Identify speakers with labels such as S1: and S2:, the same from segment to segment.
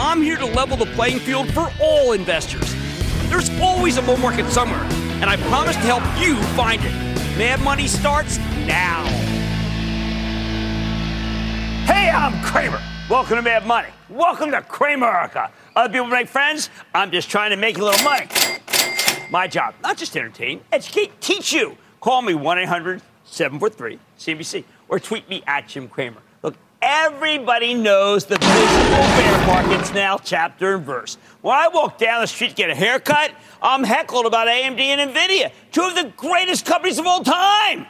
S1: I'm here to level the playing field for all investors. There's always a bull market somewhere, and I promise to help you find it. Mad Money starts now. Hey, I'm Cramer. Welcome to Mad Money. Welcome to Cramerica. Other people make friends. I'm just trying to make a little money. My job, not just entertain, educate, teach you. Call me 1 800 743 CNBC or tweet me at Jim Cramer. Everybody knows the visible bear market's now chapter and verse. When I walk down the street to get a haircut, I'm heckled about AMD and NVIDIA, two of the greatest companies of all time.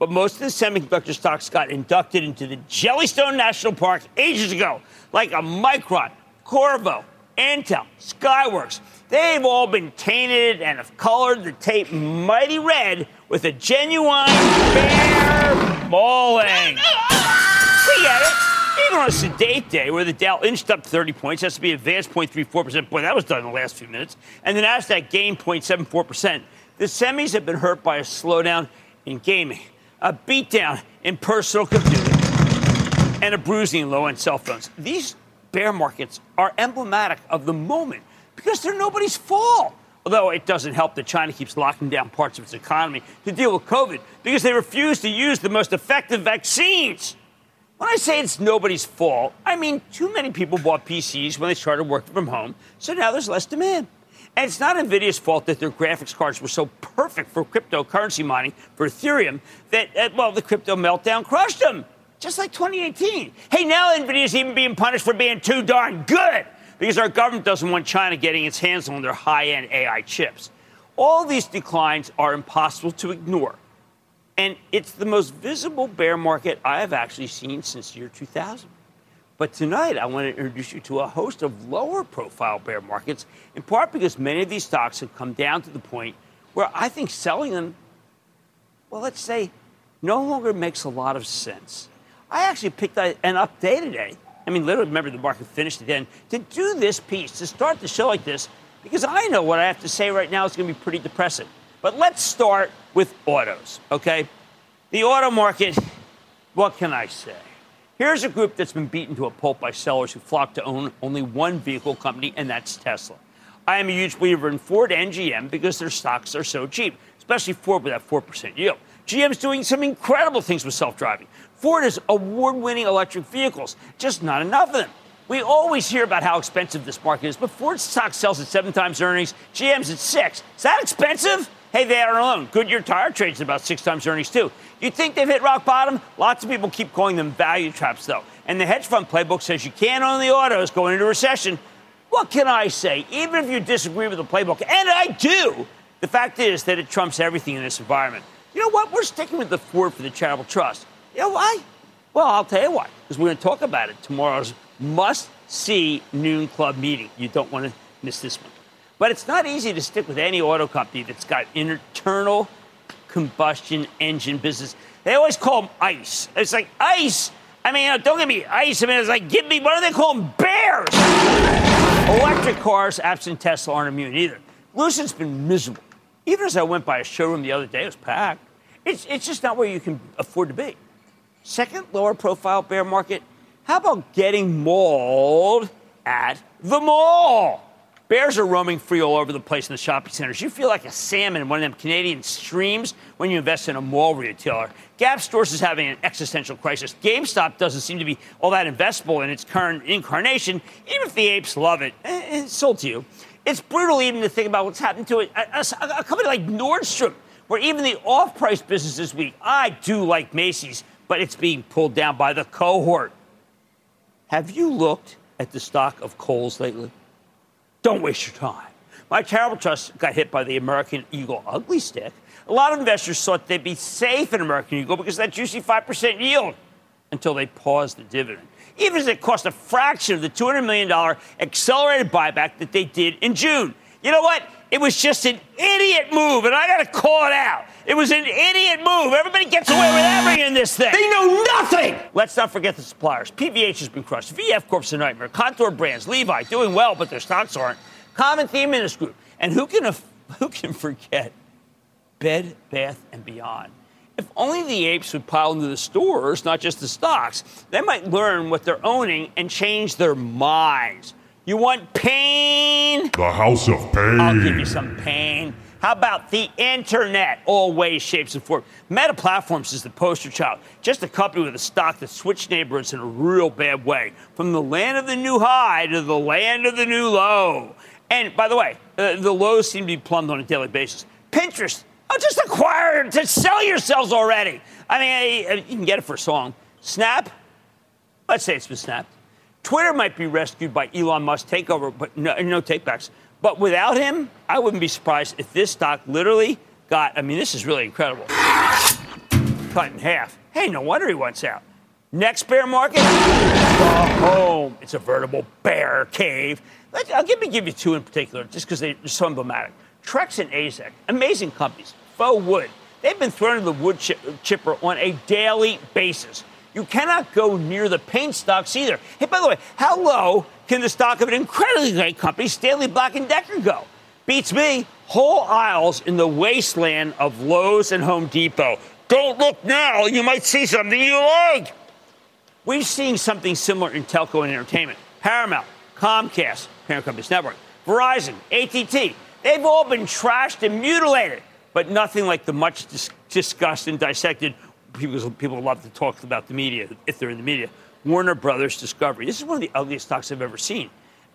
S1: But most of the semiconductor stocks got inducted into the Jellystone National Park ages ago, like a Micron, Qorvo, Intel, Skyworks. They've all been tainted and have colored the tape mighty red with a genuine bear mauling. Even on a sedate day where the Dow inched up 30 points, has to be advanced 0.34%. Boy, that was done in the last few minutes. And the NASDAQ gained 0.74%. The semis have been hurt by a slowdown in gaming, a beatdown in personal computing, and a bruising in low end cell phones. These bear markets are emblematic of the moment because they're nobody's fault. Although it doesn't help that China keeps locking down parts of its economy to deal with COVID because they refuse to use the most effective vaccines. When I say it's nobody's fault, I mean too many people bought PCs when they started working from home, so now there's less demand. And it's not NVIDIA's fault that their graphics cards were so perfect for cryptocurrency mining for Ethereum that, uh, well, the crypto meltdown crushed them, just like 2018. Hey, now NVIDIA's even being punished for being too darn good because our government doesn't want China getting its hands on their high end AI chips. All these declines are impossible to ignore. And it's the most visible bear market I have actually seen since year 2000. But tonight, I want to introduce you to a host of lower profile bear markets, in part because many of these stocks have come down to the point where I think selling them, well, let's say, no longer makes a lot of sense. I actually picked an up day today. I mean, literally, remember the market finished again to do this piece, to start the show like this, because I know what I have to say right now is going to be pretty depressing. But let's start with autos, okay? The auto market, what can I say? Here's a group that's been beaten to a pulp by sellers who flock to own only one vehicle company, and that's Tesla. I am a huge believer in Ford and GM because their stocks are so cheap, especially Ford with that 4% yield. GM's doing some incredible things with self driving. Ford has award winning electric vehicles, just not enough of them. We always hear about how expensive this market is, but Ford's stock sells at seven times earnings, GM's at six. Is that expensive? Hey, they are alone. Goodyear Tire trades about six times earnings, too. You think they've hit rock bottom? Lots of people keep calling them value traps, though. And the hedge fund playbook says you can't own the autos going into recession. What can I say? Even if you disagree with the playbook, and I do, the fact is that it trumps everything in this environment. You know what? We're sticking with the Ford for the charitable trust. You know why? Well, I'll tell you why. Because we're going to talk about it tomorrow's must see noon club meeting. You don't want to miss this one. But it's not easy to stick with any auto company that's got internal combustion engine business. They always call them ICE. It's like ICE. I mean, don't give me ICE. I mean, it's like, give me, what do they call them? Bears. Electric cars, absent Tesla, aren't immune either. Lucid's been miserable. Even as I went by a showroom the other day, it was packed. It's, it's just not where you can afford to be. Second, lower profile bear market. How about getting mauled at the mall? Bears are roaming free all over the place in the shopping centers. You feel like a salmon in one of them Canadian streams when you invest in a mall retailer. Gap Stores is having an existential crisis. GameStop doesn't seem to be all that investable in its current incarnation, even if the apes love it. Eh, it's sold to you. It's brutal even to think about what's happened to it. A, a, a company like Nordstrom, where even the off price business is weak. I do like Macy's, but it's being pulled down by the cohort. Have you looked at the stock of Kohl's lately? Don't waste your time. My charitable trust got hit by the American Eagle ugly stick. A lot of investors thought they'd be safe in American Eagle because of that juicy 5% yield until they paused the dividend. Even as it cost a fraction of the $200 million accelerated buyback that they did in June. You know what? It was just an idiot move, and I got to call it out. It was an idiot move. Everybody gets away with everything in this thing.
S2: They know nothing.
S1: Let's not forget the suppliers. PVH has been crushed. VF Corp's a nightmare. Kontoor Brands, Levi, doing well, but their stocks aren't. Common theme in this group. And who can, who can forget Bed, Bath, and Beyond? If only the apes would pile into the stores, not just the stocks, they might learn what they're owning and change their minds. You want pain?
S3: The House of Pain.
S1: I'll give you some pain. How about the internet? All ways, shapes, and forms. Meta Platforms is the poster child. Just a company with a stock that switched neighborhoods in a real bad way. From the land of the new high to the land of the new low. And by the way, uh, the lows seem to be plumbed on a daily basis. Pinterest, oh, just acquire to sell yourselves already. I mean, I, I, you can get it for a song. Snap, let's say it's been snapped. Twitter might be rescued by Elon Musk takeover, but no, no takebacks. But without him, I wouldn't be surprised if this stock literally got. I mean, this is really incredible. Cut in half. Hey, no wonder he wants out. Next bear market, home. It's a veritable bear cave. I'll uh, give me give you two in particular, just because they're so emblematic. Trex and AZEK, amazing companies. Faux wood. They've been thrown in the wood uh, chipper on a daily basis. You cannot go near the paint stocks either. Hey, by the way, how low can the stock of an incredibly great company, Stanley Black & Decker, go? Beats me. Whole aisles in the wasteland of Lowe's and Home Depot. Don't look now. You might see something you like. We've seen something similar in telco and entertainment. Paramount, Comcast, parent company's network, Verizon, AT&T. They've all been trashed and mutilated, but nothing like the much dis- discussed and dissected people, people love to talk about the media if they're in the media. Warner Brothers Discovery. This is one of the ugliest stocks I've ever seen.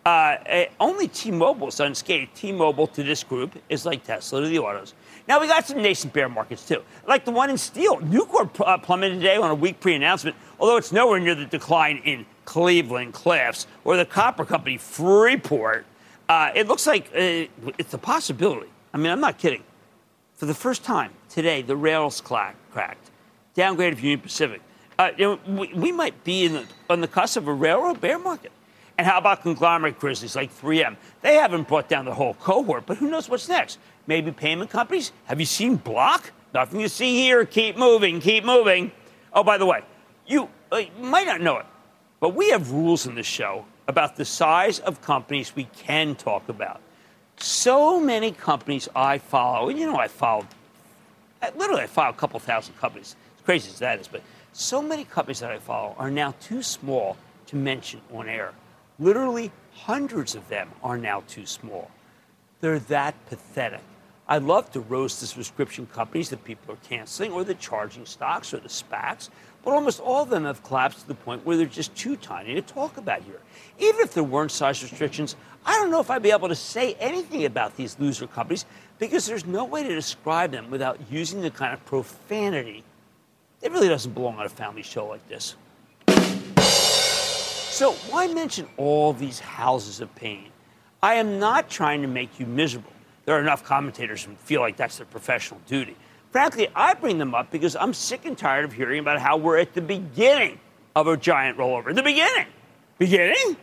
S1: Uh, eh, only T-Mobile is unscathed. T-Mobile to this group is like Tesla to the autos. Now we got some nascent bear markets too, like the one in steel. Nucor uh, plummeted today on a weak pre-announcement, although it's nowhere near the decline in Cleveland Cliffs or the copper company Freeport. Uh, it looks like uh, it's a possibility. I mean, I'm not kidding. For the first time today, the rails cracked downgrade of Union Pacific. Uh, you know, we, we, might be the, on the cusp of a railroad bear market. And how about conglomerate grizzlies like 3M? They haven't brought down the whole cohort, but who knows what's next? Maybe payment companies? Have you seen Block? Nothing to see here. Keep moving, keep moving. Oh, by the way, you, uh, might not know it, but we have rules in this show about the size of companies we can talk about. So many companies I follow, and you know I follow, literally I follow a couple thousand companies As crazy as that is, but so many companies that I follow are now too small to mention on air. Literally hundreds of them are now too small. They're that pathetic. I love to roast the subscription companies that people are canceling, or the charging stocks, or the SPACs, but almost all of them have collapsed to the point where they're just too tiny to talk about here. Even if there weren't size restrictions, I don't know if I'd be able to say anything about these loser companies because there's no way to describe them without using the kind of profanity it really doesn't belong on a family show like this. So, why mention all these houses of pain? I am not trying to make you miserable. There are enough commentators who feel like that's their professional duty. Frankly, I bring them up because I'm sick and tired of hearing about how we're at the beginning of a giant rollover. The beginning. Beginning?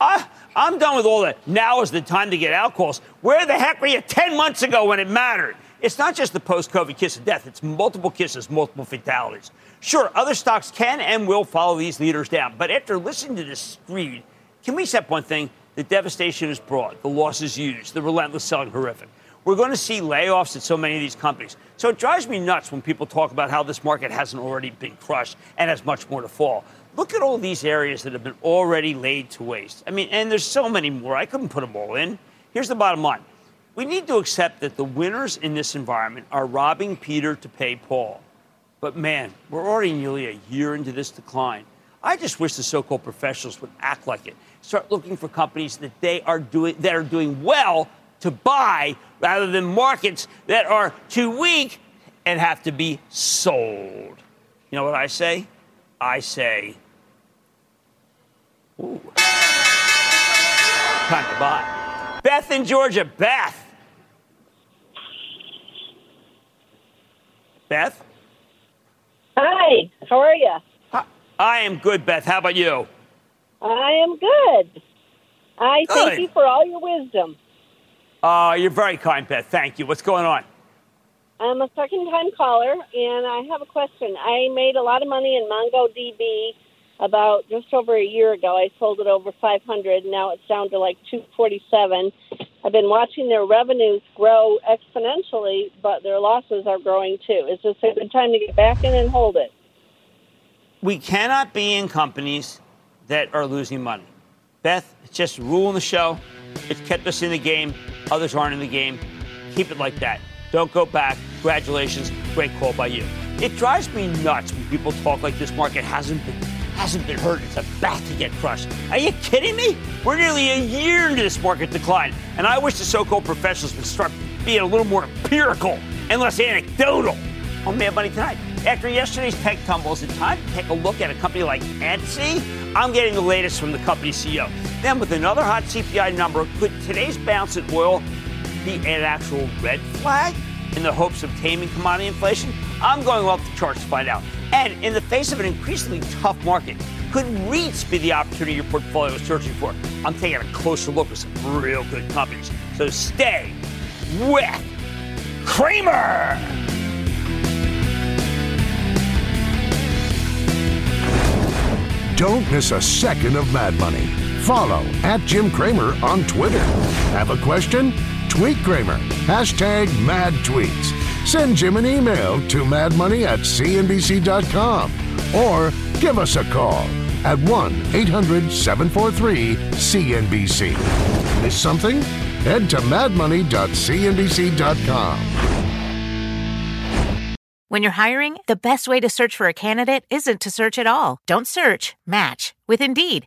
S1: I, I'm done with all that. Now is the time to get out calls. Where the heck were you 10 months ago when it mattered? It's not just the post COVID kiss of death, it's multiple kisses, multiple fatalities. Sure, other stocks can and will follow these leaders down, but after listening to this screed, can we accept one thing? The devastation is broad, the loss is huge, the relentless selling horrific. We're going to see layoffs at so many of these companies. So it drives me nuts when people talk about how this market hasn't already been crushed and has much more to fall. Look at all these areas that have been already laid to waste. I mean, and there's so many more. I couldn't put them all in. Here's the bottom line we need to accept that the winners in this environment are robbing Peter to pay Paul. But man, we're already nearly a year into this decline. I just wish the so-called professionals would act like it. Start looking for companies that they are doing that are doing well to buy rather than markets that are too weak and have to be sold. You know what I say? I say, ooh, time to buy. Beth in Georgia. Beth. Beth?
S2: Hi, how are you?
S1: I am good, Beth. How about you?
S2: I am good. I
S1: Good.
S2: thank you for all your wisdom.
S1: Uh, you're very kind, Beth. Thank you. What's going on?
S2: I'm a second time caller, and I have a question. I made a lot of money in MongoDB about just over a year ago. I sold it over 500. Now it's down to like 247. I've been watching their revenues grow exponentially, but their losses are growing too. Is this a good time to get back in and hold it?
S1: We cannot be in companies that are losing money. Beth, it's just in the show. It's kept us in the game. Others aren't in the game. Keep it like that. Don't go back. Congratulations. Great call by you. It drives me nuts when people talk like this market hasn't been hasn't been hurt. It's about to get crushed. Are you kidding me? We're nearly a year into this market decline, and I wish the so-called professionals would start being a little more empirical and less anecdotal. Oh, On Mad Money tonight. After yesterday's tech tumbles, it's time to take a look at a company like Etsy. I'm getting the latest from the company CEO. Then, with another hot CPI number, could today's bounce in oil be an actual red flag in the hopes of taming commodity inflation? I'm going off the charts to find out. And in the face of an increasingly tough market, could REITs be the opportunity your portfolio is searching for? I'm taking a closer look at some real good companies. So stay with Cramer.
S3: Don't miss a second of Mad Money. Follow at Jim Cramer on Twitter. Have a question? Tweet Cramer. Hashtag mad tweets. Send Jim an email to madmoney at cnbc.com or give us a call at 1 800 743 CNBC. Miss something? Head to madmoney.cnbc.com.
S4: When you're hiring, the best way to search for a candidate isn't to search at all. Don't search, match with Indeed.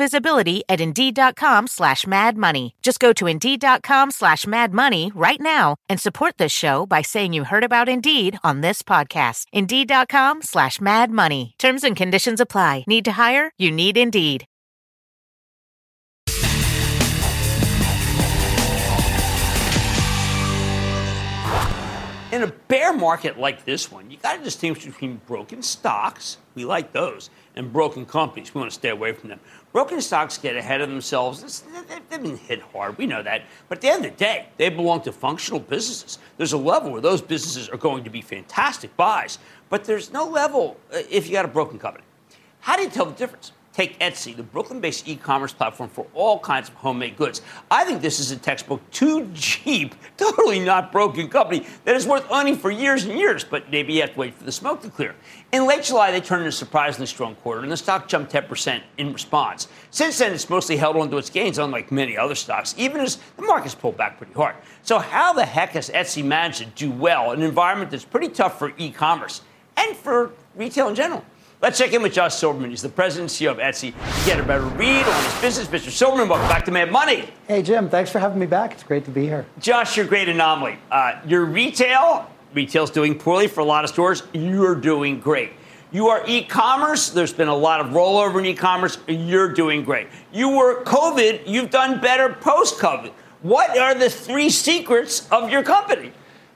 S4: visibility at Indeed.com slash Mad Money. Just go to Indeed.com slash Mad Money right now and support this show by saying you heard about Indeed on this podcast. Indeed.com slash Mad Money. Terms and conditions apply. Need to hire? You need Indeed.
S1: In a bear market like this one, you got to distinguish between broken stocks, we like those, and broken companies. We want to stay away from them. Broken stocks get ahead of themselves. It's- they- They've been hit hard. We know that. But at the end of the day, they belong to functional businesses. There's a level where those businesses are going to be fantastic buys, but there's no level uh, if you got a broken company. How do you tell the difference? Take Etsy, the Brooklyn based e commerce platform for all kinds of homemade goods. I think this is a textbook too cheap, totally not broken company that is worth owning for years and years, but maybe you have to wait for the smoke to clear. In late July, they turned in a surprisingly strong quarter, and the stock jumped 10% in response. Since then, it's mostly held onto its gains, unlike many other stocks, even as the market's pulled back pretty hard. So, how the heck has Etsy managed to do well in an environment that's pretty tough for e commerce and for retail in general? Let's check in with Josh Silverman. He's the president and CEO of Etsy get a better read on his business. Mr. Silverman, welcome back to Mad Money.
S5: Hey, Jim, thanks for having me back. It's great to be here.
S1: Josh, you're a great anomaly. Uh, your retail, retail's doing poorly for a lot of stores. You're doing great. You are e commerce. There's been a lot of rollover in e commerce. You're doing great. You were COVID. You've done better post COVID. What are the three secrets of your company?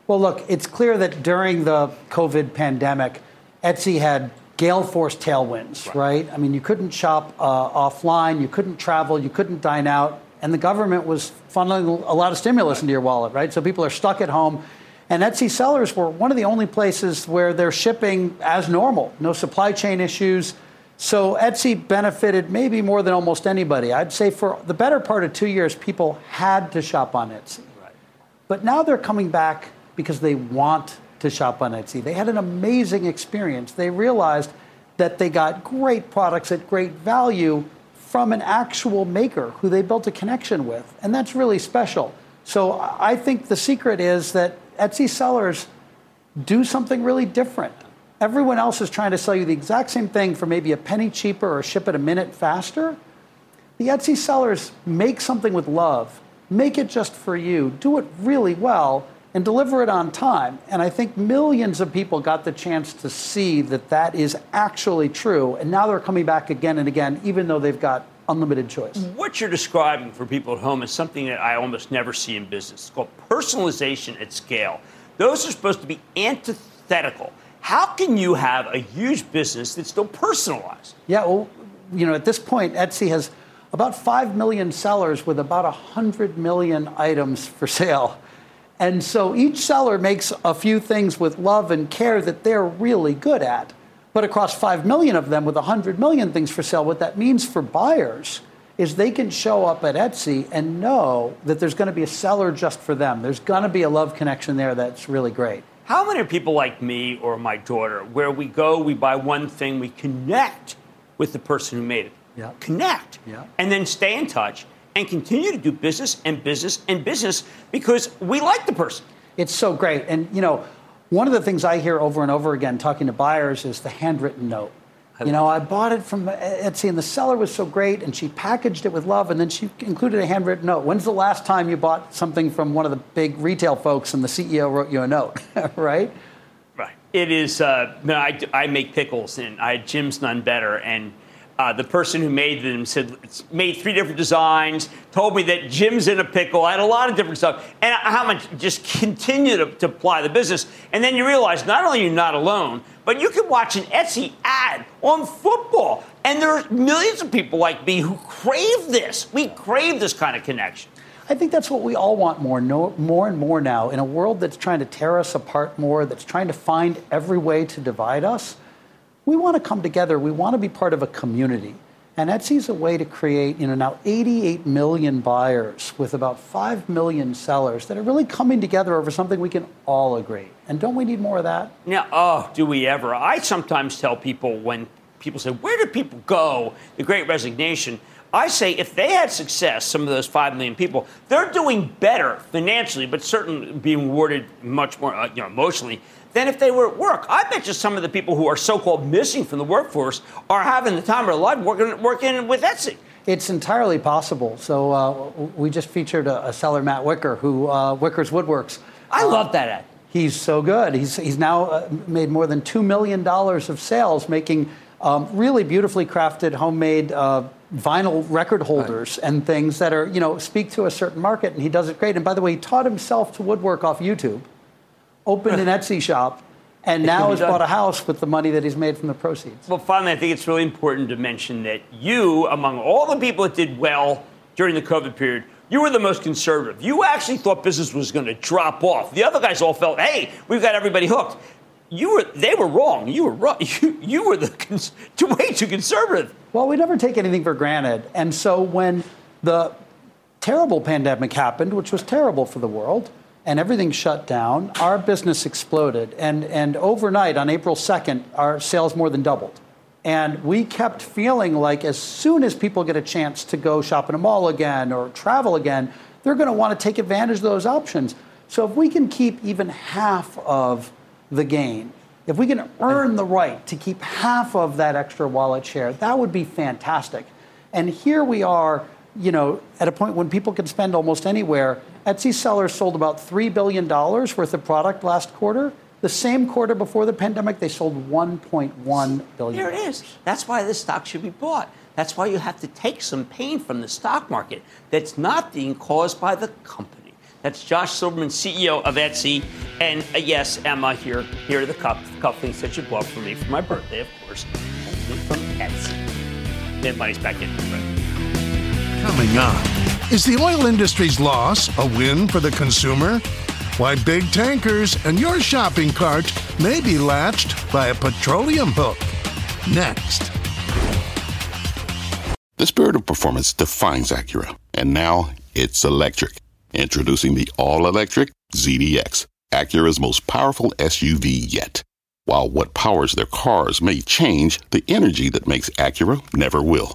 S5: Well, look, it's clear that during the COVID pandemic, Etsy had gale force tailwinds, right? right? I mean, you couldn't shop uh, offline, you couldn't travel, you couldn't dine out, and the government was funneling a lot of stimulus into your wallet, right? So people are stuck at home. And Etsy sellers were one of the only places where they're shipping as normal, no supply chain issues. So Etsy benefited maybe more than almost anybody. I'd say for the better part of two years, people had to shop on Etsy. Right. But now they're coming back because they want to shop on Etsy. They had an amazing experience. They realized that they got great products at great value from an actual maker who they built a connection with. And that's really special. So I think the secret is that Etsy sellers do something really different. Everyone else is trying to sell you the exact same thing for maybe a penny cheaper or ship it a minute faster. The Etsy sellers make something with love, make it just for you, do it really well, and deliver it on time. And I think millions of people got the chance to see that that is actually true. And now they're coming back again and again, even though they've got unlimited choice.
S1: What you're describing for people at home is something that I almost never see in business. It's called personalization at scale. Those are supposed to be antithetical. How can you have a huge business that's still personalized?
S5: Yeah, well, you know, at this point, Etsy has about 5 million sellers with about 100 million items for sale. And so each seller makes a few things with love and care that they're really good at. But across 5 million of them with 100 million things for sale, what that means for buyers is they can show up at Etsy and know that there's going to be a seller just for them. There's going to be a love connection there that's really great.
S1: How many people like me or my daughter, where we go, we buy one thing, we connect with the person who made it?
S5: Yeah.
S1: Connect.
S5: Yeah.
S1: And then stay in touch and continue to do business and business and business because we like the person.
S5: It's so great. And, you know, one of the things I hear over and over again talking to buyers is the handwritten note. You know, I bought it from Etsy, and the seller was so great, and she packaged it with love, and then she included a handwritten note. When's the last time you bought something from one of the big retail folks, and the CEO wrote you a note, right?
S1: Right. It is. Uh, I, I make pickles, and I Jim's none better, and uh, the person who made them said made three different designs. Told me that Jim's in a pickle. I had a lot of different stuff, and how much just continue to, to apply the business. And then you realize not only you're not alone, but you can watch an Etsy ad on football, and there are millions of people like me who crave this. We crave this kind of connection.
S5: I think that's what we all want more, no, more and more now. In a world that's trying to tear us apart more, that's trying to find every way to divide us we want to come together. We want to be part of a community. And Etsy's a way to create, you know, now 88 million buyers with about 5 million sellers that are really coming together over something we can all agree. And don't we need more of that?
S1: Yeah, oh, do we ever? I sometimes tell people when people say, Where do people go? The great resignation. I say if they had success, some of those 5 million people, they're doing better financially, but certainly being rewarded much more uh, you know, emotionally than if they were at work. I bet you some of the people who are so-called missing from the workforce are having the time of their life working, working with Etsy.
S5: It's entirely possible. So uh, we just featured a, a, seller, Matt Wicker, who uh, Wicker's Woodworks.
S1: I uh, love that ad.
S5: He's so good. He's, he's now uh, made more than $2 million of sales making um, really beautifully crafted homemade uh, vinyl record holders right. and things that are, you know, speak to a certain market. And he does it great. And by the way, he taught himself to woodwork off YouTube opened an Etsy shop, and now has bought a house with the money that he's made from the proceeds.
S1: Well, finally, I think it's really important to mention that you, among all the people that did well during the COVID period, you were the most conservative. You actually thought business was going to drop off. The other guys all felt, hey, we've got everybody hooked. You were, they were wrong. You were wrong. You, you were the cons- way too conservative.
S5: Well, we never take anything for granted, and so when the terrible pandemic happened, which was terrible for the world, and everything shut down, our business exploded. And, and overnight, on April 2nd, our sales more than doubled. And we kept feeling like as soon as people get a chance to go shop in a mall again or travel again, they're going to want to take advantage of those options. So if we can keep even half of the gain, if we can earn the right to keep half of that extra wallet share, that would be fantastic. And here we are you know, at a point when people can spend almost anywhere. Etsy sellers sold about $3 billion worth of product last quarter. The same quarter before the pandemic, they sold 1.1 billion.
S1: There it is. That's why this stock should be bought. That's why you have to take some pain from the stock market that's not being caused by the company. That's Josh Silverman, CEO of Etsy. And uh, yes, Emma, here, here are the cuff, cufflinks that you bought for me for my birthday, of course. From Etsy. Then money's back in.
S3: Coming up, is the oil industry's loss a win for the consumer? Why big tankers and your shopping cart may be latched by a petroleum hook. Next.
S6: The spirit of performance defines Acura, and now it's electric. Introducing the all electric ZDX, Acura's most powerful SUV yet. While what powers their cars may change, the energy that makes Acura never will.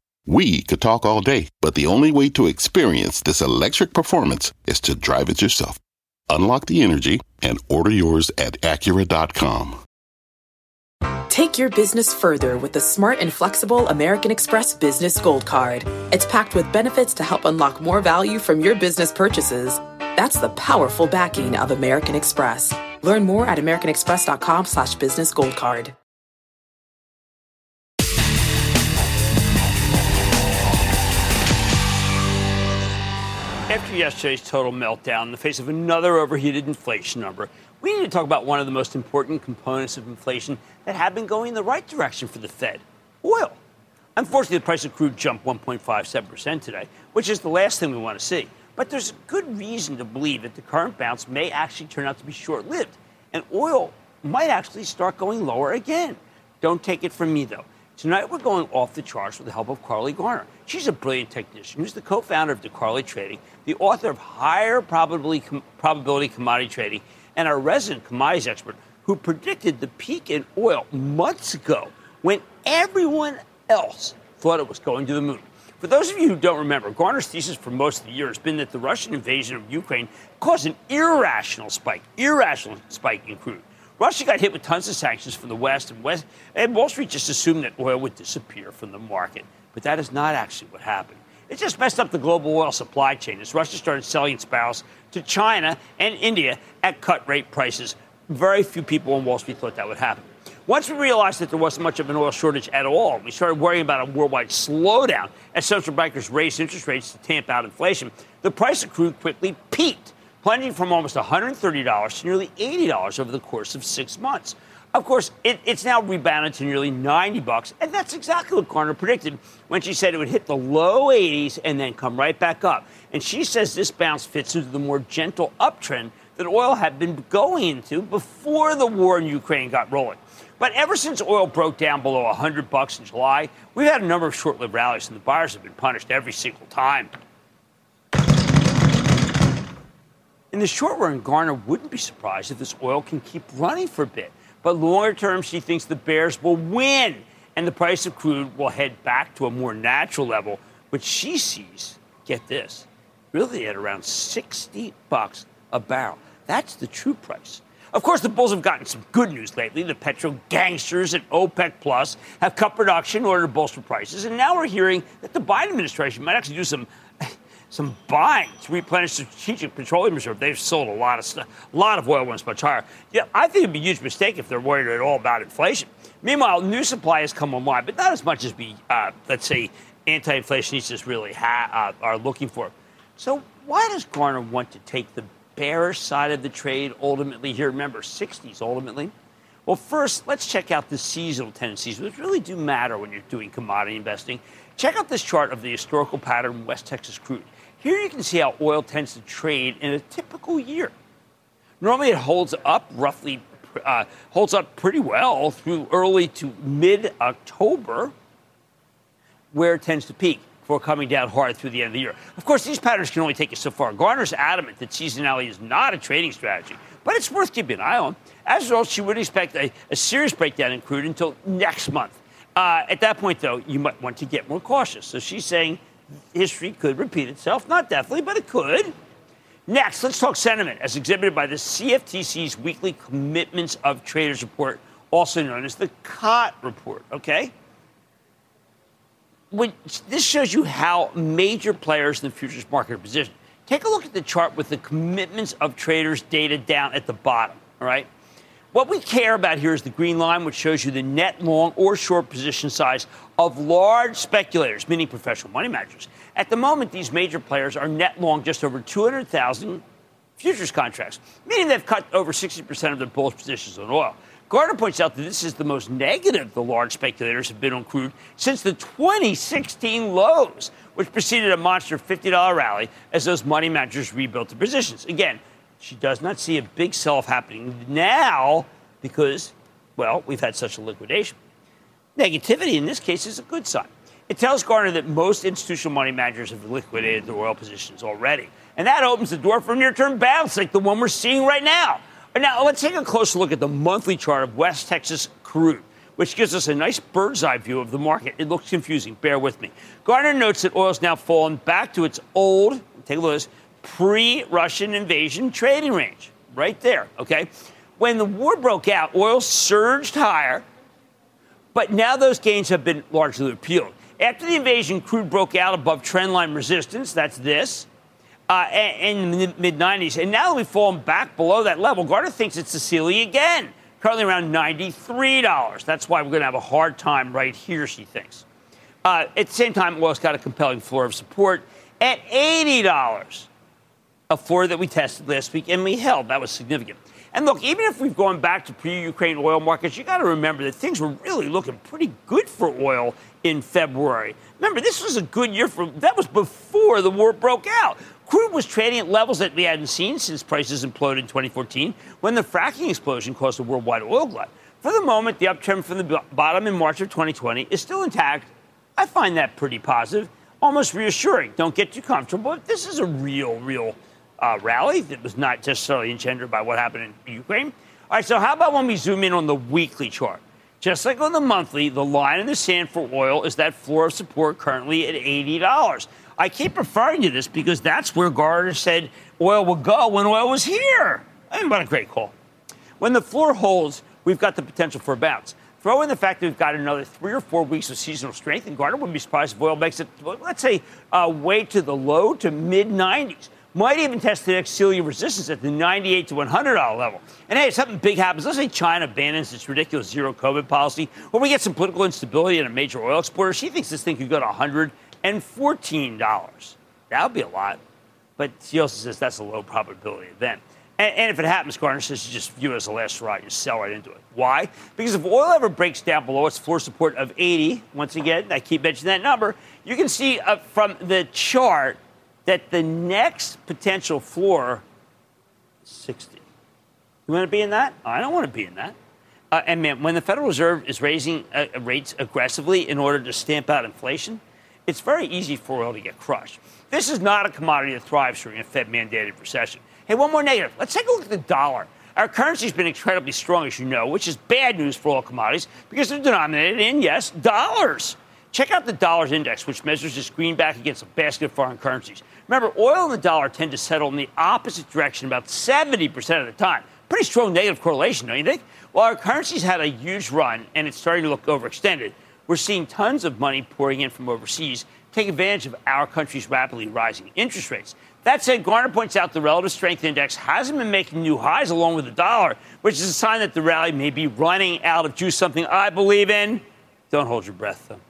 S6: We could talk all day, but the only way to experience this electric performance is to drive it yourself. Unlock the energy and order yours at Acura.com.
S7: Take your business further with the smart and flexible American Express Business Gold Card. It's packed with benefits to help unlock more value from your business purchases. That's the powerful backing of American Express. Learn more at americanexpress.com slash business gold card.
S1: After yesterday's total meltdown in the face of another overheated inflation number, we need to talk about one of the most important components of inflation that have been going in the right direction for the Fed oil. Unfortunately, the price of crude jumped 1.57% today, which is the last thing we want to see. But there's good reason to believe that the current bounce may actually turn out to be short lived, and oil might actually start going lower again. Don't take it from me, though. Tonight, we're going off the charts with the help of Carley Garner. She's a brilliant technician who's the co founder of DeCarley Trading, the author of Higher Probability, Probability Commodity Trading, and our resident commodities expert who predicted the peak in oil months ago when everyone else thought it was going to the moon. For those of you who don't remember, Garner's thesis for most of the year has been that the Russian invasion of Ukraine caused an irrational spike, irrational spike in crude. Russia got hit with tons of sanctions from the West, and, West, and Wall Street just assumed that oil would disappear from the market. But that is not actually what happened. It just messed up the global oil supply chain as Russia started selling its barrels to China and India at cut rate prices. Very few people on Wall Street thought that would happen. Once we realized that there wasn't much of an oil shortage at all, we started worrying about a worldwide slowdown as central bankers raised interest rates to tamp out inflation. The price of crude quickly peaked plunging from almost $130 to nearly $80 over the course of six months. Of course, it, it's now rebounded to nearly 90 bucks, and that's exactly what Garner predicted when she said it would hit the low 80s and then come right back up. And she says this bounce fits into the more gentle uptrend that oil had been going into before the war in Ukraine got rolling. But ever since oil broke down below 100 bucks in July, we've had a number of short-lived rallies, and the buyers have been punished every single time. In the short run, Garner wouldn't be surprised if this oil can keep running for a bit. But longer term, she thinks the Bears will win and the price of crude will head back to a more natural level, which she sees, get this, really at around 60 bucks a barrel. That's the true price. Of course, the Bulls have gotten some good news lately. The petro gangsters at OPEC Plus have cut production in order to bolster prices, and now we're hearing that the Biden administration might actually do some some buying to replenish the strategic petroleum reserve. They've sold a lot of stuff, a lot of oil once much higher. Yeah, I think it'd be a huge mistake if they're worried at all about inflation. Meanwhile, new supply has come online, but not as much as we, uh, let's say, anti-inflationistas really ha- uh, are looking for. So why does Garner want to take the bearish side of the trade ultimately here? Remember, 60s ultimately. Well, first, let's check out the seasonal tendencies, which really do matter when you're doing commodity investing. Check out this chart of the historical pattern West Texas crude. Here you can see how oil tends to trade in a typical year. Normally it holds up roughly, uh, holds up pretty well through early to mid October, where it tends to peak. before coming down hard through the end of the year. Of course, these patterns can only take you so far. Garner's adamant that seasonality is not a trading strategy, but it's worth keeping an eye on. As a result, she would expect a, a serious breakdown in crude until next month. Uh, at that point, though, you might want to get more cautious. So she's saying history could repeat itself. Not definitely, but it could. Next, let's talk sentiment as exhibited by the CFTC's weekly Commitments of Traders report, also known as the COT report. Okay? When, this shows you how major players in the futures market are positioned. Take a look at the chart with the commitments of traders data down at the bottom. All right? What we care about here is the green line, which shows you the net long or short position size of large speculators, meaning professional money managers. At the moment, these major players are net long just over 200,000 futures contracts, meaning they've cut over 60% of their bullish positions on oil. Garner points out that this is the most negative the large speculators have been on crude since the 2016 lows, which preceded a monster $50 rally as those money managers rebuilt their positions. Again, she does not see a big sell off happening now because, well, we've had such a liquidation. Negativity in this case is a good sign. It tells Garner that most institutional money managers have liquidated their oil positions already. And that opens the door for near term bounce like the one we're seeing right now. Now, let's take a closer look at the monthly chart of West Texas crude, which gives us a nice bird's eye view of the market. It looks confusing. Bear with me. Garner notes that oil's now fallen back to its old, take a look at this, pre Russian invasion trading range. Right there, okay? When the war broke out, oil surged higher, but now those gains have been largely repealed. After the invasion, crude broke out above trendline resistance, that's this, uh, in the mid 90s. And now that we've fallen back below that level, Garner thinks it's the ceiling again, currently around $93. That's why we're going to have a hard time right here, she thinks. Uh, at the same time, oil's got a compelling floor of support at $80 a four that we tested last week and we held. That was significant. And look, even if we've gone back to pre Ukraine oil markets, you got to remember that things were really looking pretty good for oil in February. Remember, this was a good year for that was before the war broke out. Crude was trading at levels that we hadn't seen since prices imploded in 2014 when the fracking explosion caused a worldwide oil glut. For the moment, the uptrend from the bottom in March of 2020 is still intact. I find that pretty positive, almost reassuring. Don't get too comfortable. This is a real, real uh, rally that was not necessarily engendered by what happened in Ukraine. All right, so how about when we zoom in on the weekly chart? Just like on the monthly, the line in the sand for oil is that floor of support currently at $80. I keep referring to this because that's where Garner said oil would go when oil was here. And what a great call. When the floor holds, we've got the potential for a bounce. Throw in the fact that we've got another three or four weeks of seasonal strength, and Garner wouldn't be surprised if oil makes it, let's say, uh, way to the low to mid 90s might even test the next ceiling of resistance at the 98 to 100 dollar level. And hey, if something big happens, let's say China abandons its ridiculous zero COVID policy, or we get some political instability in a major oil exporter, she thinks this thing could go to 114 dollars. That would be a lot, but she also says that's a low probability event. And, and if it happens, Garner says you just view it as a last ride, you sell right into it. Why? Because if oil ever breaks down below its floor support of 80, once again, I keep mentioning that number, you can see uh, from the chart that the next potential floor is 60. You want to be in that? I don't want to be in that. Uh, and man, when the Federal Reserve is raising uh, rates aggressively in order to stamp out inflation, it's very easy for oil to get crushed. This is not a commodity that thrives during a Fed mandated recession. Hey, one more negative. Let's take a look at the dollar. Our currency's been incredibly strong, as you know, which is bad news for all commodities because they're denominated in, yes, dollars. Check out the dollars index, which measures this greenback against a basket of foreign currencies. Remember, oil and the dollar tend to settle in the opposite direction about 70% of the time. Pretty strong negative correlation, don't you think? While our currency's had a huge run and it's starting to look overextended, we're seeing tons of money pouring in from overseas, take advantage of our country's rapidly rising interest rates. That said, Garner points out the relative strength index hasn't been making new highs along with the dollar, which is a sign that the rally may be running out of juice, something I believe in. Don't hold your breath, though.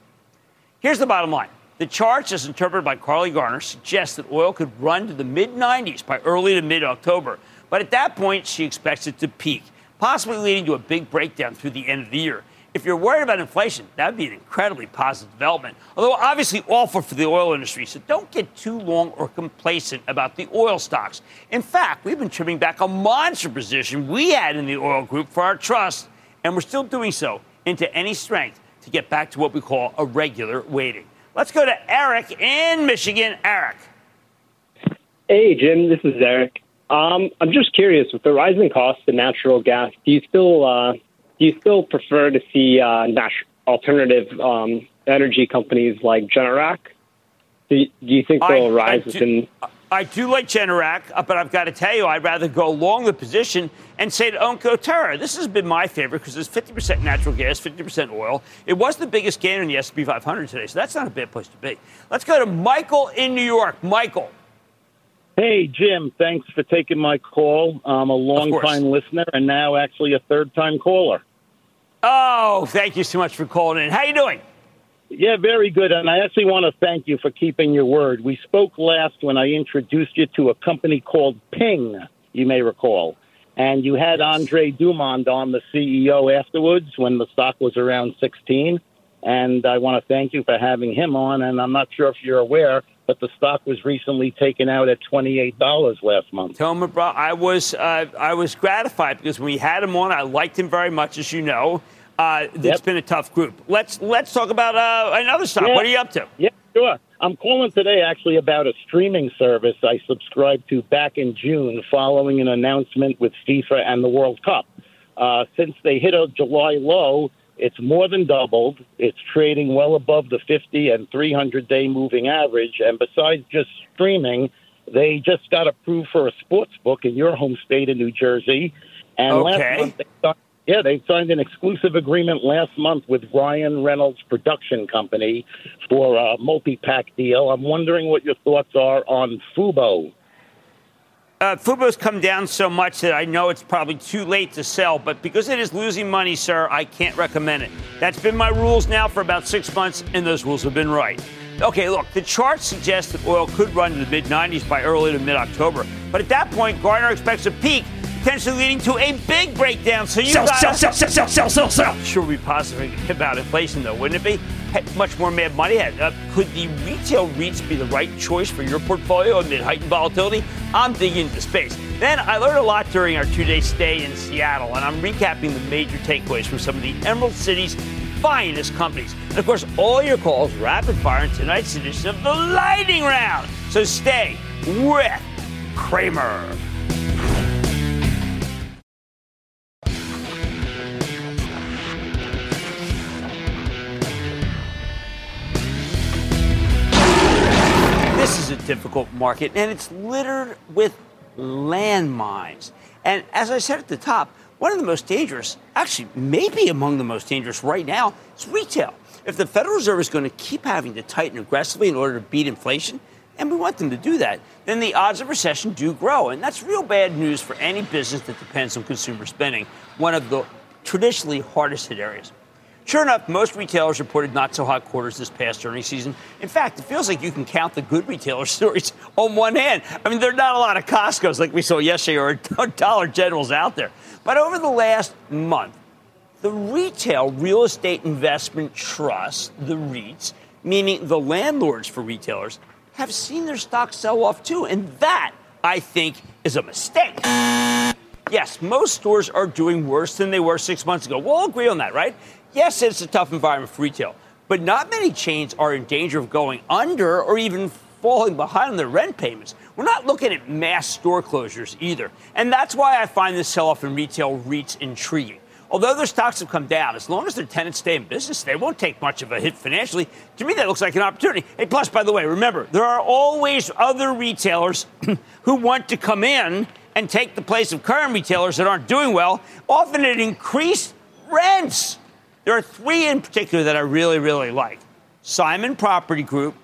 S1: Here's the bottom line. The charts, as interpreted by Carley Garner, suggest that oil could run to the mid 90s by early to mid October. But at that point, she expects it to peak, possibly leading to a big breakdown through the end of the year. If you're worried about inflation, that would be an incredibly positive development, although obviously awful for the oil industry. So don't get too long or complacent about the oil stocks. In fact, we've been trimming back a monster position we had in the oil group for our trust, and we're still doing so into any strength to get back to what we call a regular weighting. Let's go to Eric in Michigan. Eric.
S8: Hey, Jim. This is Eric. Um, I'm just curious with the rising cost of natural gas. Do you still uh, do you still prefer to see uh, nat- alternative um, energy companies like Generac? Do you, do you think they'll
S1: I- I
S8: rise
S1: do-
S8: within?
S1: I do like Generac, uh, but I've got to tell you, I'd rather go long the position and say to on Coterra. This has been my favorite because it's 50% natural gas, 50% oil. It was the biggest gainer in the S&P 500 today, so that's not a bad place to be. Let's go to Michael in New York. Michael.
S9: Hey, Jim, thanks for taking my call. I'm a long time listener and now actually a third time caller.
S1: Oh, thank you so much for calling in. How are you doing?
S9: Yeah, very good. And I actually want to thank you for keeping your word. We spoke last when I introduced you to a company called Ping, you may recall. And you had Andre Durand on, the CEO, afterwards when the stock was around 16. And I want to thank you for having him on. And I'm not sure if you're aware, but the stock was recently taken out at $28 last month.
S1: Tell me, bro, I was uh, I was gratified because when we had him on, I liked him very much, as you know. Uh, It's
S9: Yep.
S1: been a tough group. Let's let's talk about uh, another stock.
S9: Yeah.
S1: What are you up to?
S9: Yeah, sure. I'm calling today actually about a streaming service I subscribed to back in June following an announcement with FIFA and the World Cup. Uh, since they hit a July low, it's more than doubled. It's trading well above the 50 and 300 day moving average. And besides just streaming, they just got approved for a sports book in your home state of New Jersey. And
S1: Okay.
S9: last month, they signed, yeah, they signed an exclusive agreement last month with Ryan Reynolds Production Company for a multi-pack deal. I'm wondering what your thoughts are on Fubo.
S1: Uh, Fubo's come down so much that I know it's probably too late to sell, but because it is losing money, sir, I can't recommend it. That's been my rules now for about six months, and those rules have been right. Okay, look, the chart suggests that oil could run to the mid 90s by early to mid October, but at that point, Garner expects a peak, potentially leading to a big breakdown. So you
S10: Sell,
S1: gotta-
S10: sell, sell, sell, sell, sell, sell, sell.
S1: Sure, be positive about inflation, though, wouldn't it be? Hey, Much more mad money. Uh, could the retail REITs be the right choice for your portfolio amid heightened volatility? I'm digging into space. Then I learned a lot during our two day stay in Seattle, and I'm recapping the major takeaways from some of the Emerald City's finest companies. And of course, all your calls rapid fire in tonight's edition of the Lightning Round. So stay with Cramer. Difficult market, and it's littered with landmines. And as I said at the top, one of the most dangerous, actually, maybe among the most dangerous right now, is retail. If the Federal Reserve is going to keep having to tighten aggressively in order to beat inflation, and we want them to do that, then the odds of recession do grow. And that's real bad news for any business that depends on consumer spending, one of the traditionally hardest hit areas. Sure enough, most retailers reported not so hot quarters this past earnings season. In fact, it feels like you can count the good retailer stories on one hand. I mean, there are not a lot of Costco's like we saw yesterday or Dollar Generals out there. But over the last month, the retail real estate investment trusts, the REITs, meaning the landlords for retailers, have seen their stocks sell off too. And that, I think, is a mistake. Yes, most stores are doing worse than they were six months ago. We'll all agree on that, right? Yes, it's a tough environment for retail, but not many chains are in danger of going under or even falling behind on their rent payments. We're not looking at mass store closures either. And that's why I find this sell off in retail REITs intriguing. Although their stocks have come down, as long as their tenants stay in business, they won't take much of a hit financially. To me, that looks like an opportunity. Hey, plus, by the way, remember, there are always other retailers who want to come in and take the place of current retailers that aren't doing well, often at increased rents. There are three in particular that I really, really like Simon Property Group,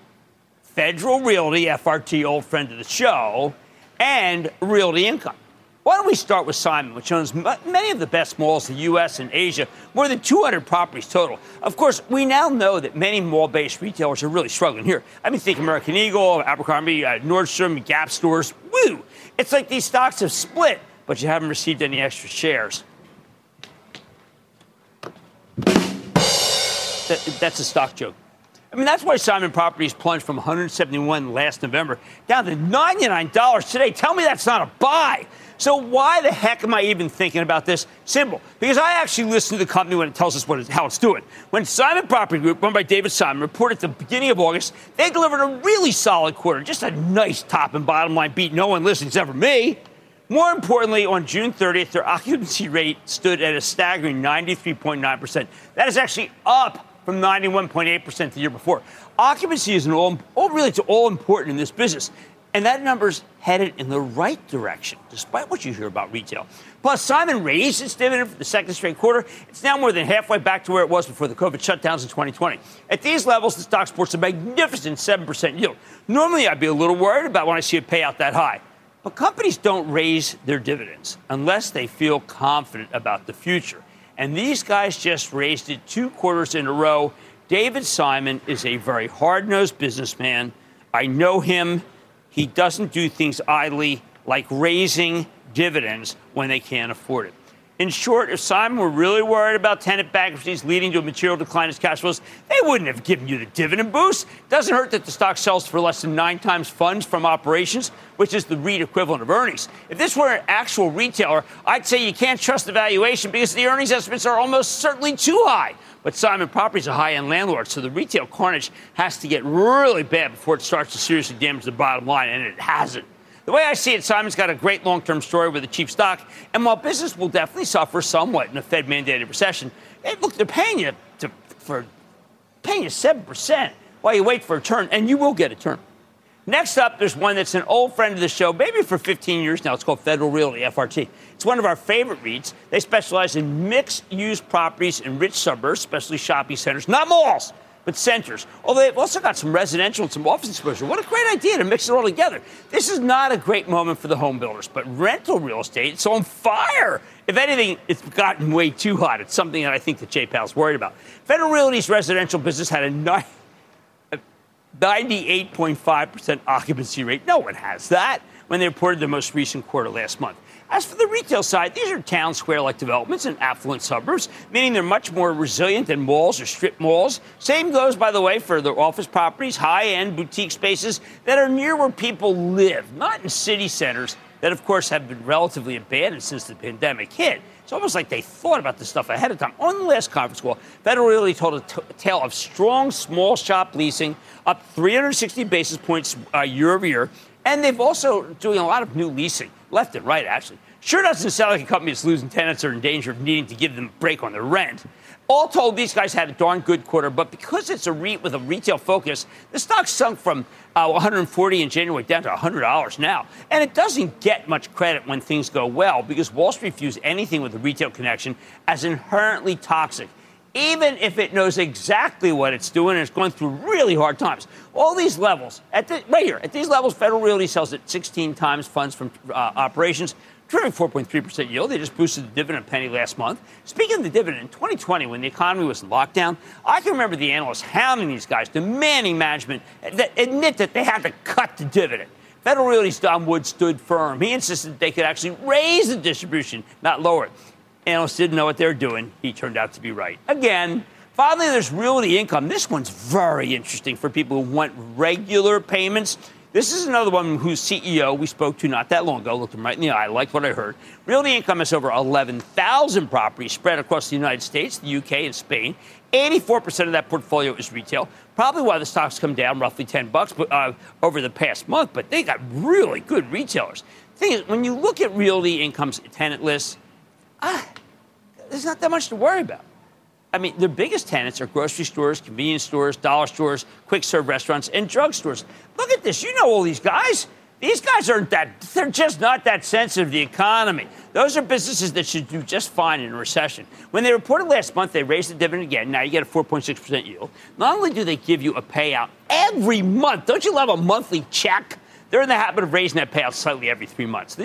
S1: Federal Realty, FRT, old friend of the show, and Realty Income. Why don't we start with Simon, which owns many of the best malls in the U.S. and Asia, more than 200 properties total. Of course, we now know that many mall-based retailers are really struggling here. I mean, think American Eagle, Abercrombie, uh, Nordstrom, Gap stores. Woo! It's like these stocks have split, but you haven't received any extra shares. That, that's a stock joke. I mean, that's why Simon Properties plunged from 171 last November down to $99 today. Tell me that's not a buy. So why the heck am I even thinking about this? symbol? Because I actually listen to the company when it tells us what how it's doing. When Simon Property Group, run by David Simon, reported at the beginning of August, they delivered a really solid quarter, just a nice top and bottom line beat. No one listens, ever me. More importantly, on June 30th, their occupancy rate stood at a staggering 93.9%. That is actually up from 91.8% the year before. Occupancy is an all, all really it's all important in this business. And that number's headed in the right direction, despite what you hear about retail. Plus, Simon raised its dividend for the second straight quarter. It's now more than halfway back to where it was before the COVID shutdowns in 2020. At these levels, the stock sports a magnificent 7% yield. Normally, I'd be a little worried about when I see a payout that high. But companies don't raise their dividends unless they feel confident about the future. And these guys just raised it two quarters in a row. David Simon is a very hard nosed businessman. I know him. He doesn't do things idly like raising dividends when they can't afford it. In short, if Simon were really worried about tenant bankruptcies leading to a material decline in his cash flows, they wouldn't have given you the dividend boost. Doesn't hurt that the stock sells for less than nine times funds from operations, which is the REIT equivalent of earnings. If this were an actual retailer, I'd say you can't trust the valuation because the earnings estimates are almost certainly too high. But Simon Property is a high end landlord, so the retail carnage has to get really bad before it starts to seriously damage the bottom line, and it hasn't. The way I see it, Simon's got a great long term story with a cheap stock. And while business will definitely suffer somewhat in a Fed mandated recession, hey, look, they're paying you to, for paying you 7% while you wait for a turn, and you will get a turn. Next up, there's one that's an old friend of the show, maybe for 15 years now. It's called Federal Realty, FRT. It's one of our favorite REITs. They specialize in mixed use properties in rich suburbs, especially shopping centers, not malls but centers. Although they've also got some residential and some office exposure. What a great idea to mix it all together. This is not a great moment for the home builders, but rental real estate, it's on fire. If anything, it's gotten way too hot. It's something that I think that Jay Powell's worried about. Federal Realty's residential business had a 98.5% occupancy rate. No one has that when they reported the most recent quarter last month. As for the retail side, these are town square like developments in affluent suburbs, meaning they're much more resilient than malls or strip malls. Same goes, by the way, for the office properties, high end boutique spaces that are near where people live, not in city centers that, of course, have been relatively abandoned since the pandemic hit. It's almost like they thought about this stuff ahead of time. On the last conference call, Federal Realty told a t- tale of strong small shop leasing, up 360 basis points uh, year over year, and they've also doing a lot of new leasing left and right, actually. Sure doesn't sound like a company that's losing tenants or in danger of needing to give them a break on their rent. All told, these guys had a darn good quarter, but because it's a REIT with a retail focus, the stock sunk from uh, 140 in January down to $100 now. And it doesn't get much credit when things go well because Wall Street views anything with a retail connection as inherently toxic even if it knows exactly what it's doing and it's going through really hard times. All these levels, at the, right here, at these levels, Federal Realty sells at 16 times funds from uh, operations, Terrific 4.3% yield. They just boosted the dividend a penny last month. Speaking of the dividend, in 2020, when the economy was in lockdown, I can remember the analysts hounding these guys, demanding management that admit that they had to cut the dividend. Federal Realty's Don Wood stood firm. He insisted they could actually raise the distribution, not lower it. Analysts didn't know what they were doing. He turned out to be right. Again, finally, there's realty income. This one's very interesting for people who want regular payments this is another one whose CEO we spoke to not that long ago. Looked him right in the eye, liked what I heard. Realty income has over 11,000 properties spread across the United States, the UK, and Spain. 84% of that portfolio is retail. Probably why the stocks come down roughly 10 bucks uh, over the past month, but they got really good retailers. Thing is, when you look at realty income's tenant lists, ah, there's not that much to worry about. I mean, their biggest tenants are grocery stores, convenience stores, dollar stores, quick serve restaurants, and drugstores. Look at this. You know all these guys. These guys aren't that, they're just not that sensitive to the economy. Those are businesses that should do just fine in a recession. When they reported last month, they raised the dividend again. Now you get a 4.6% yield. Not only do they give you a payout every month, don't you love a monthly check? They're in the habit of raising that payout slightly every three months.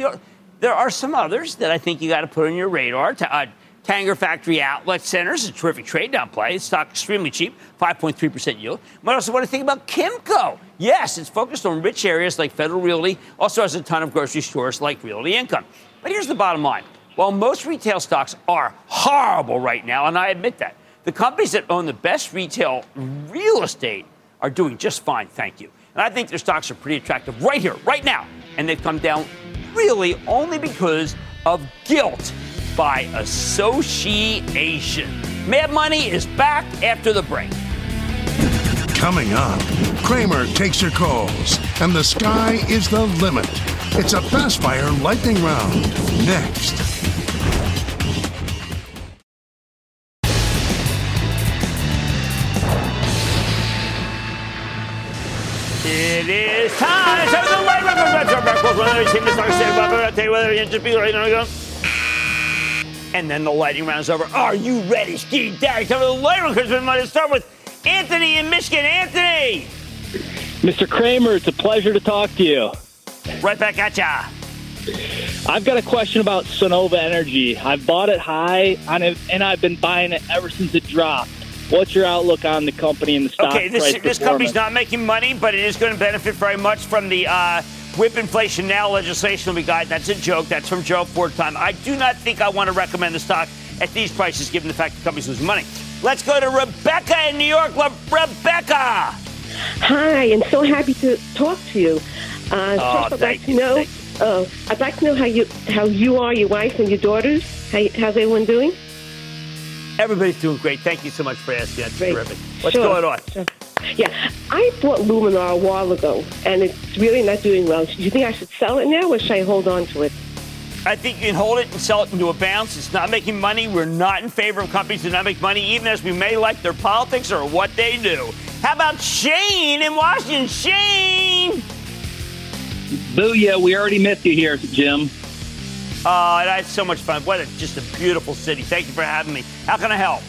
S1: There are some others that I think you got to put on your radar. To, uh, Tanger Factory Outlet Centers is a terrific trade down play. It's stock extremely cheap, 5.3% yield. But also want to think about Kimco. Yes, it's focused on rich areas like Federal Realty, also has a ton of grocery stores like Realty Income. But here's the bottom line. While most retail stocks are horrible right now, and I admit that, the companies that own the best retail real estate are doing just fine, thank you. And I think their stocks are pretty attractive right here, right now. And they've come down really only because of guilt by association. Mad Money is back after the break.
S3: Coming up, Cramer takes your calls, and the sky is the limit. It's a fast fire lightning round. Next.
S1: It is time. It's time for the light round. And then the lightning round is over. Are you ready, Ski Daddy? For the light round because we might start with Anthony in Michigan. Anthony.
S10: Mr. Cramer, it's a pleasure to talk to you.
S1: Right back at ya.
S10: I've got a question about Sunnova Energy. I've bought it high on it, and I've been buying it ever since it dropped. What's your outlook on the company and the stock
S1: Okay, this, this company's not making money, but it is going to benefit very much from the uh, whip inflation now legislation we got. That's a joke. That's from Joe Ford time. I do not think I want to recommend the stock at these prices, given the fact the company's losing money. Let's go to Rebecca in New York. Le- Rebecca.
S11: Hi, and so happy to talk to you. Uh,
S1: Oh,
S11: first, I'd like to know. Uh, I'd like to know how you how you are, your wife, and your daughters. How, you- how's everyone doing?
S1: Everybody's doing great. Thank you so much for asking. That's
S11: Great.
S1: terrific. What's
S11: Sure.
S1: going on?
S11: Yeah, I bought Luminar a while ago, and it's really not doing well. Do you think I should sell it now, or should I hold on to it?
S1: I think you can hold it and sell it into a bounce. It's not making money. We're not in favor of companies that not make money, even as we may like their politics or what they do. How about Shane in Washington? Shane!
S10: Booyah, we already missed you here, Jim.
S1: Uh, I had so much fun. What a, just a beautiful city. Thank you for having me. How can I help?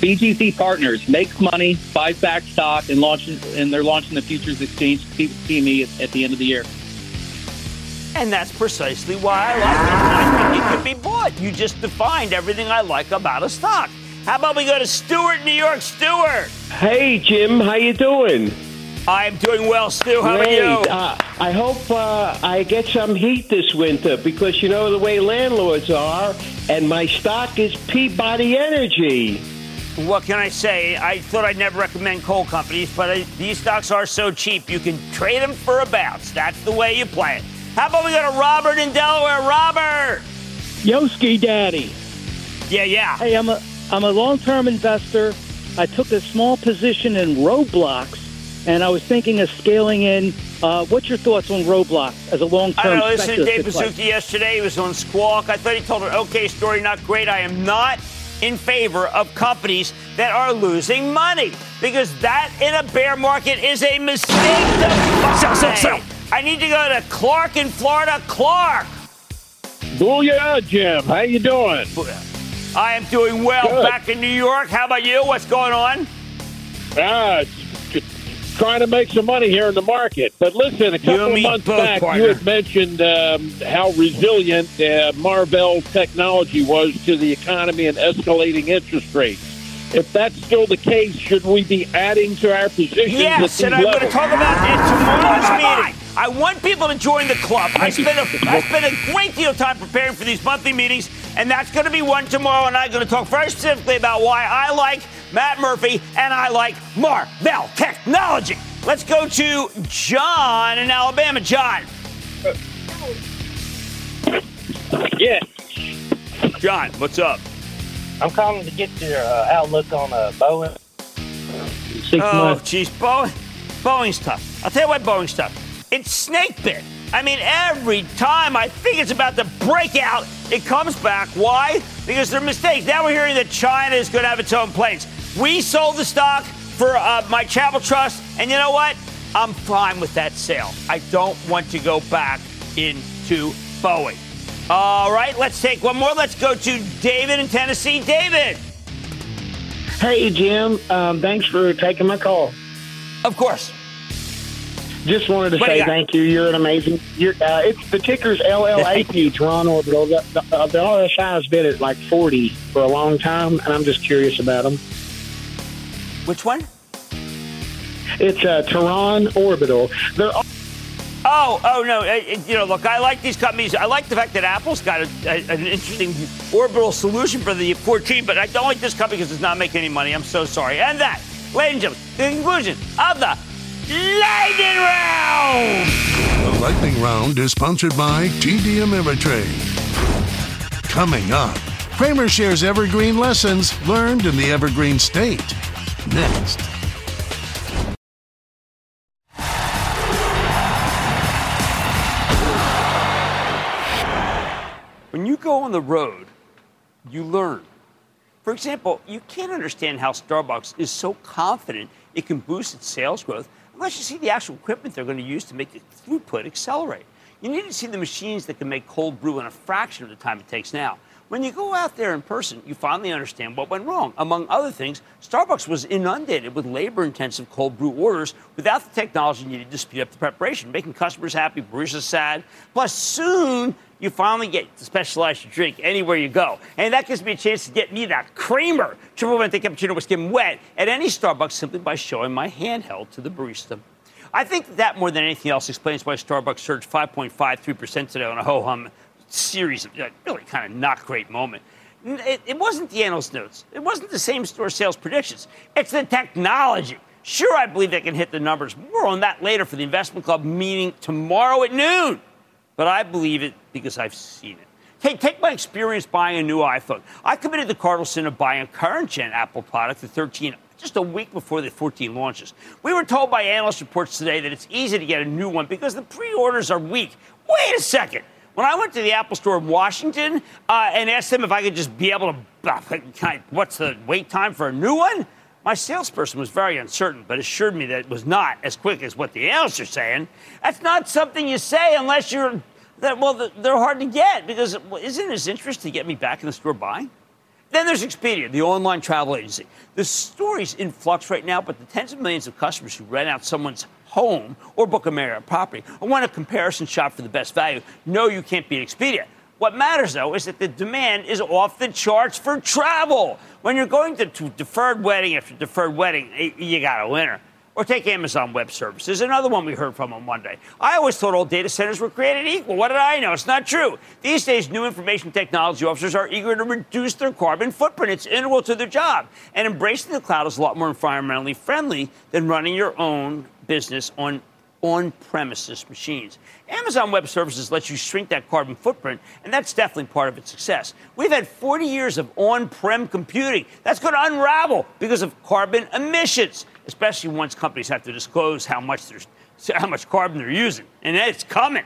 S10: BGC Partners makes money, buys back stock, and launches, and they're launching the futures exchange CME at, at the end of the year.
S1: And that's precisely why I like it. I think it could be bought. You just defined everything I like about a stock. How about we go to Stewart, New York? Stewart!
S12: Hey, Jim, how you doing?
S1: I'm doing well, Stu. How
S12: Great.
S1: about you?
S12: Uh, I hope uh, I get some heat this winter because you know the way landlords are, and my stock is Peabody Energy.
S1: What can I say? I thought I'd never recommend coal companies, but I, these stocks are so cheap you can trade them for a bounce. That's the way you play it. How about we go to Robert in Delaware? Robert!
S13: Yoski Daddy.
S1: Yeah, yeah.
S13: Hey, I'm a I'm a long-term investor. I took a small position in Roblox, and I was thinking of scaling in. Uh, what's your thoughts on Roblox as a long-term?
S1: don't know, listening to Dave
S13: speculative
S1: Baszucki yesterday. He was on Squawk. I thought he told an okay story, not great. I am not in favor of companies that are losing money because that in a bear market is a mistake to buy.
S12: Sell, sell, sell.
S1: I need to go to Clark in Florida. Clark!
S12: Booyah, Jim. How you doing?
S1: I am doing well
S12: Good.
S1: back in New York. How about you? What's going on?
S12: Ah, just trying to make some money here in the market. But listen, a couple of months
S1: both,
S12: back,
S1: partner.
S12: you had mentioned um, how resilient uh, Marvell technology was to the economy and escalating interest rates. If that's still the case, should we be adding to our positions at
S1: Yes,
S12: these
S1: and I'm going to talk about it tomorrow's meeting. I want people to join the club. I
S12: Thank you.
S1: spent a, I spent a great deal of time preparing for these monthly meetings, and that's going to be one tomorrow. And I'm going to talk very specifically about why I like Matt Murphy and I like Marvell Technology. Let's go to John in Alabama. John.
S14: Yeah.
S1: John, what's up?
S14: I'm calling to get your uh, outlook on uh, Boeing. Six
S1: oh,
S14: months.
S1: jeez, Boeing, Boeing's tough. I'll tell you why Boeing's tough. It's snake bit. I mean, every time I think it's about to break out, it comes back. Why? Because they're mistakes. Now we're hearing that China is going to have its own planes. We sold the stock for uh, my Chapel Trust, and you know what? I'm fine with that sale. I don't want to go back into Boeing. All right, let's take one more. Let's go to David in Tennessee. David.
S15: Hey, Jim. Um, thanks for taking my call.
S1: Of course.
S15: Just wanted to
S1: What
S15: say thank you. You're an amazing. You're, uh, it's the ticker's LLAP, Toronto Orbital. The, the, uh, the RSI has been at like 40 for a long time, and I'm just curious about them.
S1: Which one?
S15: It's uh, Terran Orbital. They're all-
S1: Oh, oh no! Uh, You know, look, I like these companies. I like the fact that Apple's got a, a, an interesting orbital solution for the 14, but I don't like this company because it's not making any money. I'm so sorry. And that, Ladies and gentlemen, the conclusion of the Lightning Round!
S3: The Lightning Round is sponsored by TD Ameritrade. Coming up, Cramer shares evergreen lessons learned in the Evergreen State. Next.
S1: When you go on the road, you learn. For example, you can't understand how Starbucks is so confident it can boost its sales growth unless you see the actual equipment they're going to use to make the throughput accelerate. You need to see the machines that can make cold brew in a fraction of the time it takes now. When you go out there in person, you finally understand what went wrong. Among other things, Starbucks was inundated with labor intensive cold brew orders without the technology needed to speed up the preparation, making customers happy, baristas sad. Plus, soon you finally get to specialize your drink anywhere you go. And that gives me a chance to get me that Cramer triple venti cappuccino with skim wet at any Starbucks simply by showing my handheld to the barista. I think that more than anything else explains why Starbucks surged 5.53% today on a ho hum series of uh, really kind of not great moment. It, it wasn't the analyst notes. It wasn't the same store sales predictions. It's the technology. Sure, I believe they can hit the numbers. More on that later for the investment club meeting tomorrow at noon. But I believe it because I've seen it. Hey, take my experience buying a new iPhone. I committed the cardinal sin of buying a current gen Apple product, the 13, just a week before the 14 launches. We were told by analyst reports today that it's easy to get a new one because the pre orders are weak. Wait a second. When I went to the Apple store in Washington uh, and asked them if I could just be able to, what's the wait time for a new one? My salesperson was very uncertain, but assured me that it was not as quick as what the analysts are saying. That's not something you say unless you're, that, well, they're hard to get because isn't his interest to get me back in the store buying? Then there's Expedia, the online travel agency. The story's in flux right now, but the tens of millions of customers who rent out someone's home or book a Marriott property or want a comparison shop for the best value, no, you can't beat Expedia. What matters, though, is that the demand is off the charts for travel. When you're going to, to deferred wedding after deferred wedding, you got a winner. Or take Amazon Web Services, another one we heard from on Monday. I always thought all data centers were created equal. What did I know? It's not true. These days, new information technology officers are eager to reduce their carbon footprint. It's integral to their job. And embracing the cloud is a lot more environmentally friendly than running your own business on on premises machines. Amazon Web Services lets you shrink that carbon footprint, and that's definitely part of its success. We've had 40 years of on prem computing. That's going to unravel because of carbon emissions, especially once companies have to disclose how much, how much carbon they're using. And it's coming.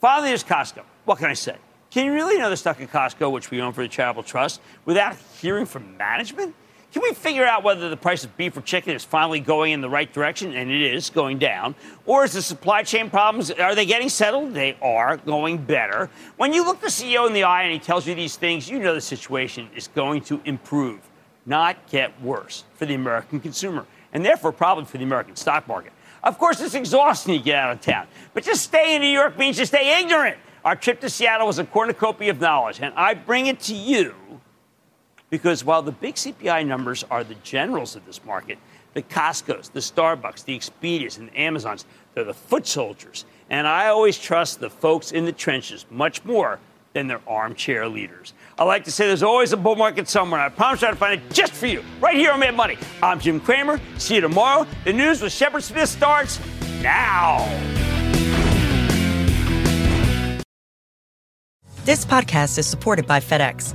S1: Finally, there's Costco. What can I say? Can you really know the stock of Costco, which we own for the Charitable Trust, without hearing from management? Can we figure out whether the price of beef or chicken is finally going in the right direction? And it is going down. Or is the supply chain problems, are they getting settled? They are going better. When you look the CEO in the eye and he tells you these things, you know the situation is going to improve, not get worse for the American consumer. And therefore, probably for the American stock market. Of course, it's exhausting to get out of town. But just staying in New York means to stay ignorant. Our trip to Seattle was a cornucopia of knowledge, and I bring it to you because while the big CPI numbers are the generals of this market, the Costco's, the Starbucks, the Expedias, and the Amazons, they're the foot soldiers. And I always trust the folks in the trenches much more than their armchair leaders. I like to say there's always a bull market somewhere. I promise you I'll find it just for you, right here on Mad Money. I'm Jim Cramer. See you tomorrow. The news with Shepard Smith starts now.
S16: This podcast is supported by FedEx.